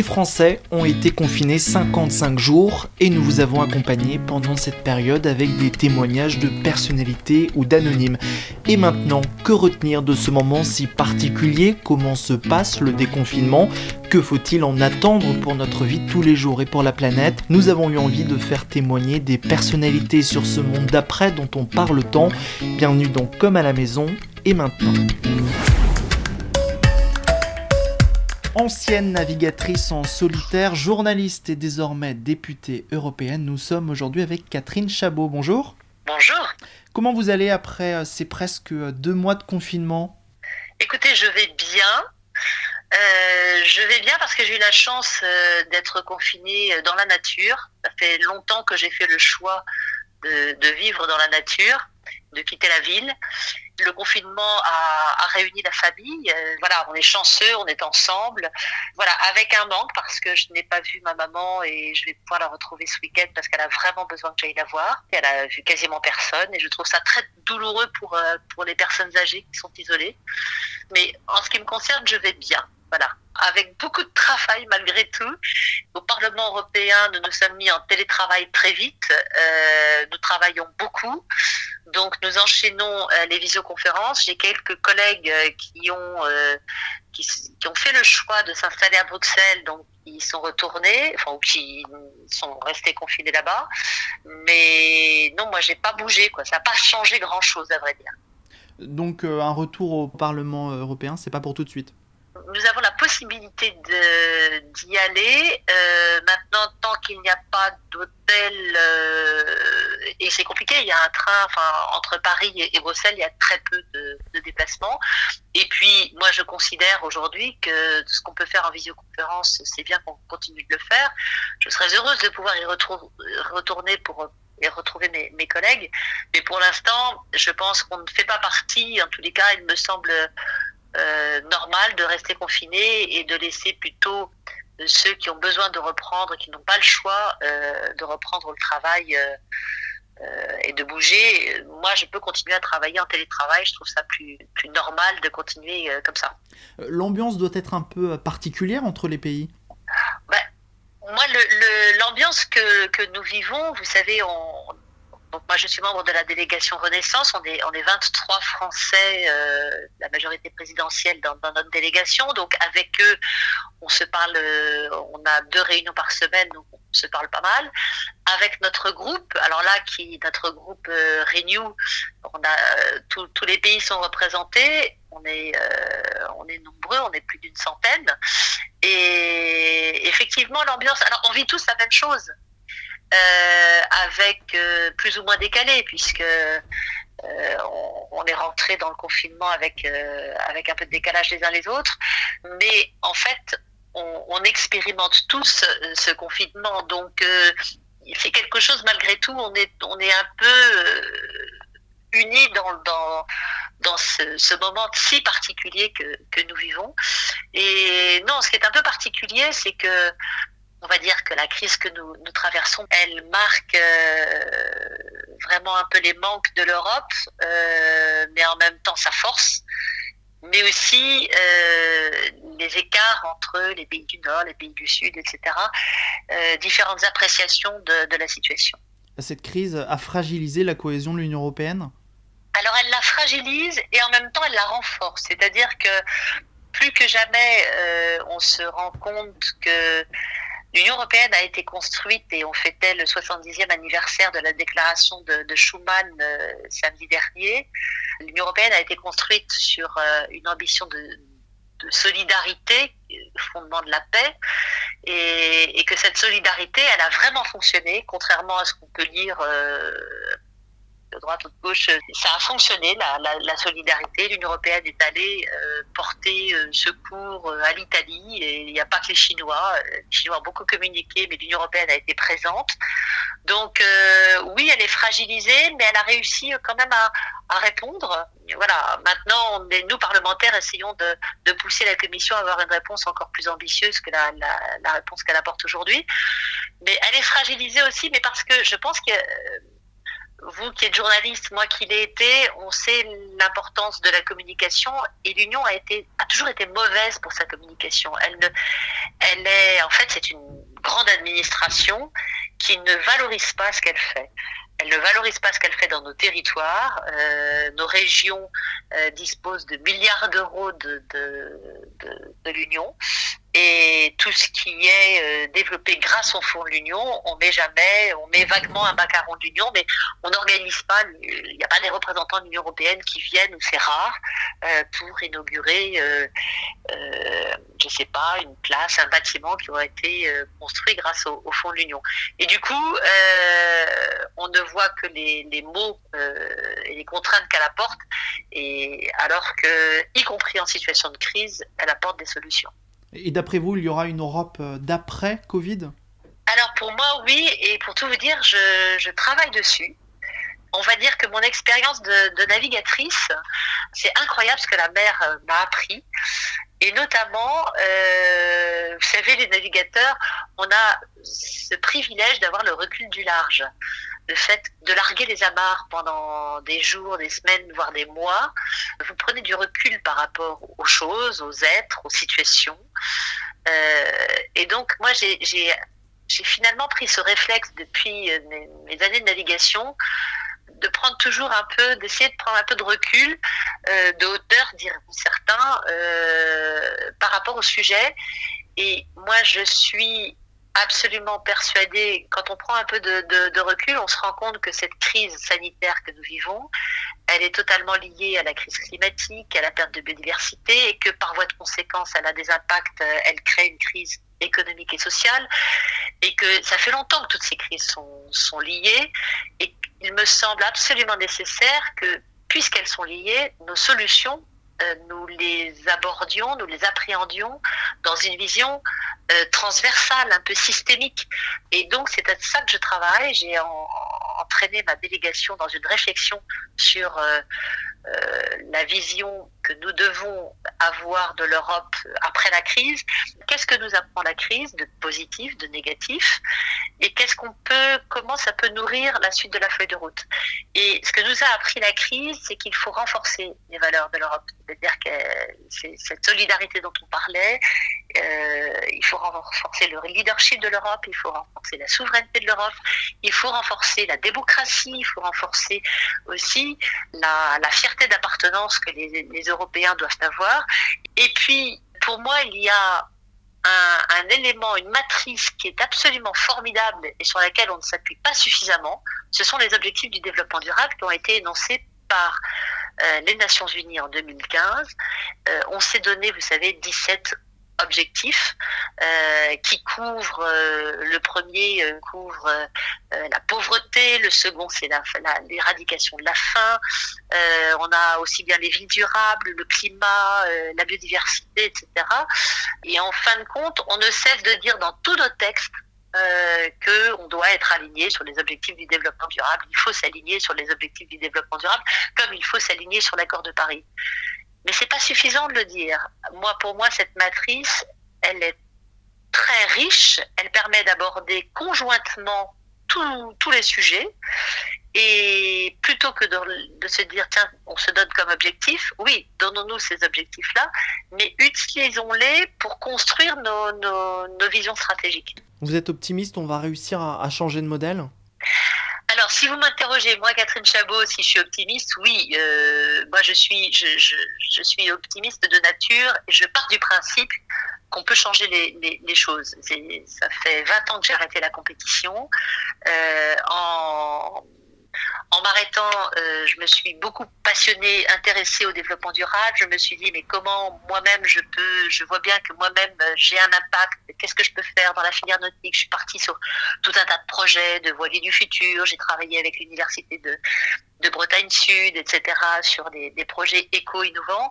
Les Français ont été confinés 55 jours et nous vous avons accompagné pendant cette période avec des témoignages de personnalités ou d'anonymes. Et maintenant, que retenir de ce moment si particulier? Comment se passe le déconfinement? Que faut-il en attendre pour notre vie tous les jours et pour la planète? Nous avons eu envie de faire témoigner des personnalités sur ce monde d'après dont on parle tant. Bienvenue donc Comme à la maison et maintenant. Ancienne navigatrice en solitaire, journaliste et désormais députée européenne, nous sommes aujourd'hui avec Catherine Chabot. Bonjour. Bonjour. Comment vous allez après euh, ces presque euh, deux mois de confinement? Écoutez, je vais bien. Euh, je vais bien parce que j'ai eu la chance d'être confinée dans la nature. Ça fait longtemps que j'ai fait le choix de, vivre dans la nature, de quitter la ville. Le confinement a, réuni la famille. Euh, voilà, on est chanceux, on est ensemble. Voilà, avec un manque parce que je n'ai pas vu ma maman et je vais pouvoir la retrouver ce week-end parce qu'elle a vraiment besoin que j'aille la voir. Elle a vu quasiment personne et je trouve ça très douloureux euh, pour les personnes âgées qui sont isolées. Mais en ce qui me concerne, je vais bien. Voilà avec beaucoup de travail malgré tout. Au Parlement européen, nous nous sommes mis en télétravail très vite. Euh, nous travaillons beaucoup. Donc nous enchaînons euh, les visioconférences. J'ai quelques collègues euh, qui ont qui, ont fait le choix de s'installer à Bruxelles, donc ils sont retournés, enfin ou qui sont restés confinés là-bas. Mais non, moi j'ai pas bougé. Ça n'a pas changé grand chose à vrai dire. Donc un retour au Parlement européen, c'est pas pour tout de suite? Nous avons la possibilité d'y aller. Euh, maintenant, tant qu'il n'y a pas d'hôtel, euh, et c'est compliqué, il y a un train, enfin, entre Paris et, Bruxelles, il y a très peu de, déplacements. Et puis, moi, je considère aujourd'hui que ce qu'on peut faire en visioconférence, c'est bien qu'on continue de le faire. Je serais heureuse de pouvoir y retourner pour et retrouver mes, mes collègues. Mais pour l'instant, je pense qu'on ne fait pas partie, en tous les cas, il me semble euh, normal de rester confiné et de laisser plutôt ceux qui ont besoin de reprendre, qui n'ont pas le choix euh, de reprendre le travail euh, et de bouger. Moi, je peux continuer à travailler en télétravail. Je trouve ça plus, plus normal de continuer comme ça. L'ambiance doit être un peu particulière entre les pays? Ben, Moi, l'ambiance que, que, nous vivons, vous savez, on, donc moi, je suis membre de la délégation Renaissance. On est, on est 23 Français, euh, la majorité présidentielle dans, notre délégation. Donc avec eux, on se parle, euh, on a deux réunions par semaine, donc on se parle pas mal. Avec notre groupe, alors là, qui notre groupe euh, Renew, on a tous les pays sont représentés. On est, on est nombreux, on est plus d'une centaine. Et effectivement, l'ambiance. Alors, on vit tous la même chose. Euh, avec euh, plus ou moins décalé, puisque euh, on, est rentré dans le confinement avec, avec un peu de décalage les uns les autres. Mais en fait, on, expérimente tous ce confinement. Donc, c'est quelque chose, malgré tout, on est, on est un peu unis dans, dans, dans ce, ce, moment si particulier que, que nous vivons. Et non, ce qui est un peu particulier, c'est que on va dire que la crise que nous, nous traversons, elle marque euh, vraiment un peu les manques de l'Europe, euh, mais en même temps sa force, mais aussi euh, les écarts entre les pays du Nord, les pays du Sud, etc., différentes appréciations de, de la situation. Cette crise a fragilisé la cohésion de l'Union européenne? Alors elle la fragilise et en même temps elle la renforce. C'est-à-dire que plus que jamais, on se rend compte que L'Union européenne a été construite et on fêtait le 70e anniversaire de la déclaration de, de Schuman euh, samedi dernier. L'Union européenne a été construite sur euh, une ambition de, de, solidarité, fondement de la paix, et, et, que cette solidarité, elle a vraiment fonctionné, contrairement à ce qu'on peut lire euh, de droite ou de gauche, ça a fonctionné, la, solidarité. L'Union européenne est allée euh, porter euh, secours euh, à l'Italie. Et il n'y a pas que les Chinois. Les Chinois ont beaucoup communiqué, mais l'Union européenne a été présente. Donc oui, elle est fragilisée, mais elle a réussi quand même à, répondre. Voilà. Maintenant, nous parlementaires essayons de, pousser la Commission à avoir une réponse encore plus ambitieuse que la, la réponse qu'elle apporte aujourd'hui. Mais elle est fragilisée aussi, mais parce que je pense que vous qui êtes journaliste, moi qui l'ai été, on sait l'importance de la communication et l'Union a été a toujours été mauvaise pour sa communication. Elle ne, elle est en fait c'est une grande administration qui ne valorise pas ce qu'elle fait. Elle ne valorise pas ce qu'elle fait dans nos territoires. Euh, nos régions euh, disposent de milliards d'euros de, de, de, de l'Union et tout ce qui est euh, développé grâce au fonds de l'Union, on met jamais, on met vaguement un macaron de l'Union, mais on n'organise pas, il n'y a pas des représentants de l'Union européenne qui viennent, ou c'est rare, euh, pour inaugurer, euh, je sais pas, une place, un bâtiment qui aurait été construit grâce au, au fonds de l'Union. Et du coup, on ne voit que les, les mots et les contraintes qu'elle apporte, et alors que, y compris en situation de crise, elle apporte des solutions. Et d'après vous, il y aura une Europe euh, d'après Covid? Alors pour moi, oui, et pour tout vous dire, je, travaille dessus. On va dire que mon expérience de, de navigatrice, c'est incroyable ce que la mer euh, m'a appris. Et notamment, euh, vous savez, les navigateurs, on a ce privilège d'avoir le recul du large. Le fait de larguer les amarres pendant des jours, des semaines, voire des mois, vous prenez du recul par rapport aux choses, aux êtres, aux situations. Euh, et donc, moi, j'ai finalement pris ce réflexe depuis mes, mes, années de navigation de prendre toujours un peu, d'essayer de prendre un peu de recul, euh, de hauteur, diront certains, euh, par rapport au sujet. Et moi, je suis absolument persuadée, quand on prend un peu de, recul, on se rend compte que cette crise sanitaire que nous vivons, elle est totalement liée à la crise climatique, à la perte de biodiversité, et que par voie de conséquence, elle a des impacts, elle crée une crise économique et sociale, et que ça fait longtemps que toutes ces crises sont, sont liées, et il me semble absolument nécessaire que, puisqu'elles sont liées, nos solutions, euh, nous les abordions, nous les appréhendions dans une vision euh, transversale, un peu systémique. Et donc, c'est à ça que je travaille. J'ai en, entraîné ma délégation dans une réflexion sur euh, euh, la vision que nous devons avoir de l'Europe après la crise. Qu'est-ce que nous apprend la crise de positif, de négatif Et qu'est-ce qu'on peut, comment ça peut nourrir la suite de la feuille de route? Et ce que nous a appris la crise, c'est qu'il faut renforcer les valeurs de l'Europe. C'est-à-dire que cette solidarité dont on parlait, euh, il faut renforcer le leadership de l'Europe, il faut renforcer la souveraineté de l'Europe, il faut renforcer la démocratie, il faut renforcer aussi la, la fierté d'appartenance que les, les, Européens doivent avoir. Et puis, pour moi, il y a un, élément, une matrice qui est absolument formidable et sur laquelle on ne s'appuie pas suffisamment. Ce sont les objectifs du développement durable qui ont été énoncés par euh, les Nations Unies en 2015. Euh, on s'est donné, vous savez, 17 objectifs euh, qui couvrent euh, le premier euh, couvre la pauvreté, le second c'est l'éradication de la faim. on a aussi bien les villes durables, le climat, la biodiversité, etc. Et en fin de compte, on ne cesse de dire dans tous nos textes euh, qu'on doit être aligné sur les objectifs du développement durable. Il faut s'aligner sur les objectifs du développement durable, comme il faut s'aligner sur l'accord de Paris. Mais c'est pas suffisant de le dire. Moi, pour moi, cette matrice, elle est très riche. Elle permet d'aborder conjointement tous les sujets. Et plutôt que de, se dire, tiens, on se donne comme objectif, oui, donnons-nous ces objectifs-là, mais utilisons-les pour construire nos, visions stratégiques. Vous êtes optimiste, on va réussir à changer de modèle? Alors, si vous m'interrogez, moi, Catherine Chabot, si je suis optimiste, oui, euh, moi, je suis, je, je, suis optimiste de nature et je pars du principe qu'on peut changer les, choses. Ça fait 20 ans que j'ai arrêté la compétition. Euh, en m'arrêtant, euh, je me suis beaucoup passionnée, intéressée au développement durable. Je me suis dit, mais comment moi-même je peux, je vois bien que moi-même j'ai un impact. Qu'est-ce que je peux faire dans la filière nautique? Je suis partie sur tout un tas de projets de voiliers du futur. J'ai travaillé avec l'université de, de Bretagne Sud, etc., sur des, projets éco-innovants.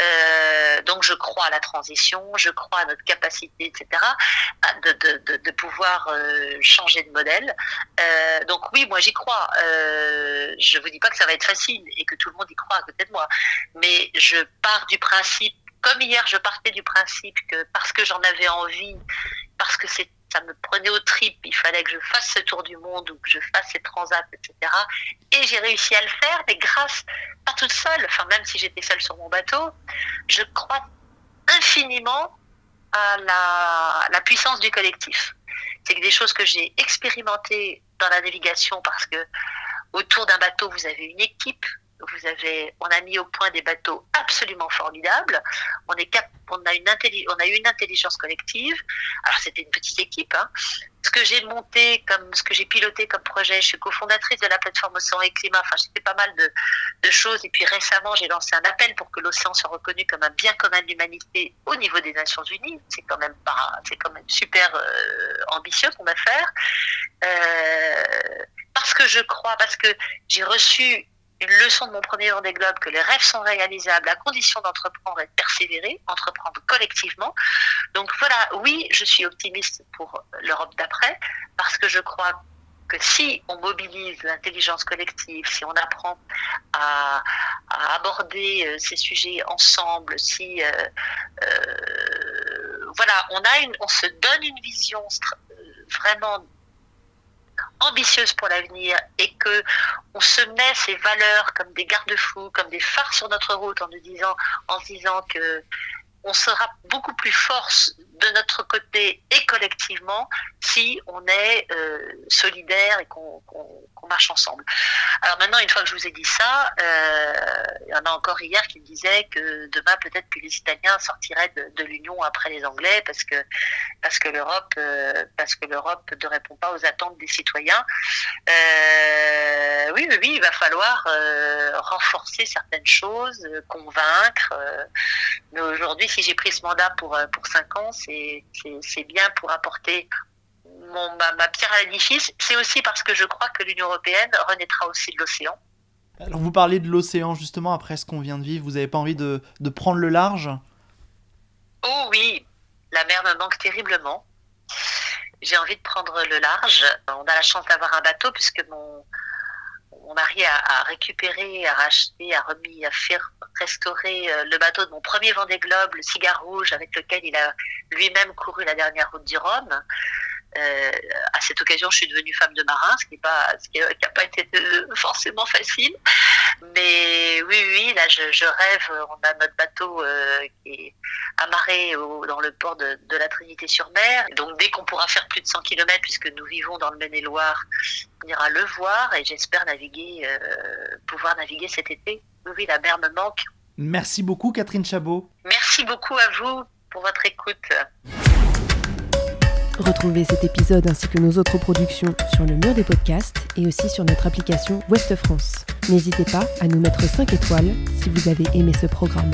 Euh, donc je crois à la transition, je crois à notre capacité, etc., de, de, de, pouvoir euh, changer de modèle. Euh, donc oui, moi j'y crois. Je vous dis pas que ça va être facile et que tout le monde y croit à côté de moi, mais je pars du principe, comme hier je partais du principe que parce que j'en avais envie, parce que c'est ça me prenait au trip. Il fallait que je fasse ce tour du monde ou que je fasse ces transats, etc. Et j'ai réussi à le faire, mais grâce, pas toute seule, enfin même si j'étais seule sur mon bateau, je crois infiniment à la, puissance du collectif. C'est des choses que j'ai expérimentées dans la navigation parce que autour d'un bateau, vous avez une équipe, on a mis au point des bateaux absolument formidables. On a une eu une intelligence collective. Alors c'était une petite équipe. Hein. Ce que j'ai monté comme, ce que j'ai piloté comme projet, je suis cofondatrice de la plateforme Océan et Climat. Enfin, j'ai fait pas mal de, choses. Et puis récemment, j'ai lancé un appel pour que l'océan soit reconnu comme un bien commun de l'humanité au niveau des Nations Unies. C'est quand même pas, c'est quand même super euh, ambitieux qu'on va faire. Euh, parce que je crois, parce que j'ai reçu une leçon de mon premier Vendée Globe que les rêves sont réalisables à condition d'entreprendre et de persévérer, entreprendre collectivement. Donc voilà, oui, je suis optimiste pour l'Europe d'après parce que je crois que si on mobilise l'intelligence collective, si on apprend à, aborder euh, ces sujets ensemble, si euh, euh, voilà, on a une, on se donne une vision vraiment ambitieuse pour l'avenir et que on se met ces valeurs comme des garde-fous, comme des phares sur notre route en disant, se disant que on sera beaucoup plus force de notre côté et collectivement si on est euh, solidaire et qu'on marche ensemble. Alors maintenant, une fois que je vous ai dit ça, euh, il y en a encore hier qui me disaient que demain peut-être que les Italiens sortiraient de, l'Union après les Anglais parce que parce que l'Europe euh, parce que l'Europe ne répond pas aux attentes des citoyens. oui, oui, oui, il va falloir renforcer certaines choses, convaincre. mais aujourd'hui, si j'ai pris ce mandat pour pour cinq ans, c'est bien pour apporter ma, pierre à l'édifice. C'est aussi parce que je crois que l'Union européenne renaîtra aussi de l'océan. Alors vous parlez de l'océan justement après ce qu'on vient de vivre, vous n'avez pas envie de, de, prendre le large? Oh oui, la mer me manque terriblement. J'ai envie de prendre le large. On a la chance d'avoir un bateau puisque mon, mon mari a, récupéré, a racheté, a remis, a fait restaurer euh, le bateau de mon premier Vendée Globe, le Cigare Rouge, avec lequel il a lui-même couru la dernière route du Rhum. Euh, à cette occasion, je suis devenue femme de marin, ce qui n'a pas, été forcément facile. Mais oui, oui, là, je, rêve. On a notre bateau euh, qui est amarré dans le port de, la Trinité-sur-Mer. Donc, dès qu'on pourra faire plus de 100 km, puisque nous vivons dans le Maine-et-Loire, ira le voir et j'espère naviguer, euh, pouvoir naviguer cet été. Oui, oui, la mer me manque. Merci beaucoup, Catherine Chabot. Merci beaucoup à vous pour votre écoute. Retrouvez cet épisode ainsi que nos autres productions sur le mur des podcasts et aussi sur notre application Ouest France. N'hésitez pas à nous mettre 5 étoiles si vous avez aimé ce programme.